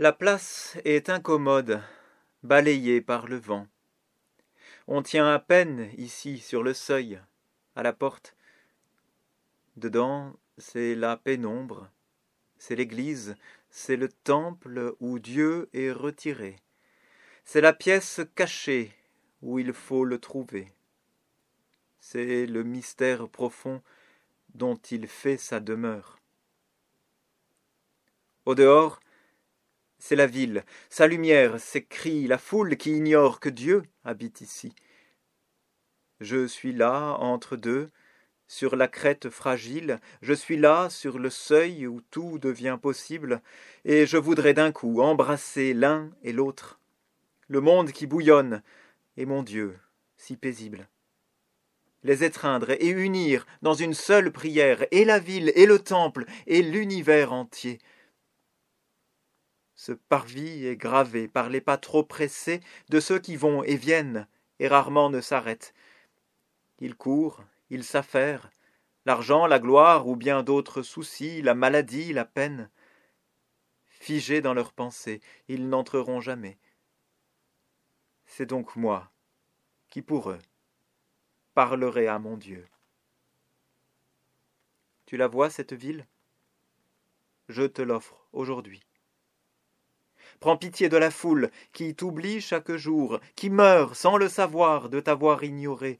La place est incommode, balayée par le vent. On tient à peine ici sur le seuil, à la porte. Dedans, c'est la pénombre, c'est l'église, c'est le temple où Dieu est retiré. C'est la pièce cachée où il faut le trouver. C'est le mystère profond dont il fait sa demeure. Au dehors, c'est la ville, sa lumière, ses cris, la foule qui ignore que Dieu habite ici. Je suis là entre deux, sur la crête fragile, je suis là sur le seuil où tout devient possible, et je voudrais d'un coup embrasser l'un et l'autre, le monde qui bouillonne, et mon Dieu si paisible. Les étreindre et unir dans une seule prière, et la ville, et le temple, et l'univers entier. Ce parvis est gravé par les pas trop pressés de ceux qui vont et viennent, et rarement ne s'arrêtent. Ils courent, ils s'affairent, l'argent, la gloire, ou bien d'autres soucis, la maladie, la peine. Figés dans leurs pensées, ils n'entreront jamais. C'est donc moi qui, pour eux, parlerai à mon Dieu. Tu la vois, cette ville? Je te l'offre aujourd'hui. Prends pitié de la foule qui t'oublie chaque jour, qui meurt sans le savoir de t'avoir ignoré.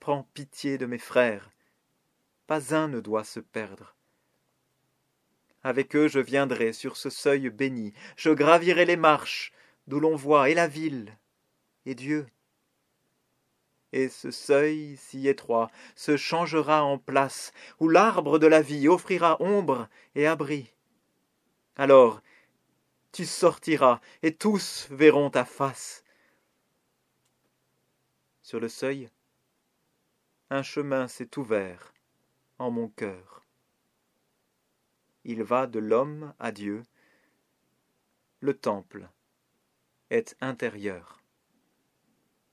Prends pitié de mes frères. Pas un ne doit se perdre. Avec eux je viendrai sur ce seuil béni, je gravirai les marches d'où l'on voit et la ville et Dieu. Et ce seuil si étroit se changera en place où l'arbre de la vie offrira ombre et abri. Alors tu sortiras et tous verront ta face. Sur le seuil, un chemin s'est ouvert en mon cœur. Il va de l'homme à Dieu. Le temple est intérieur.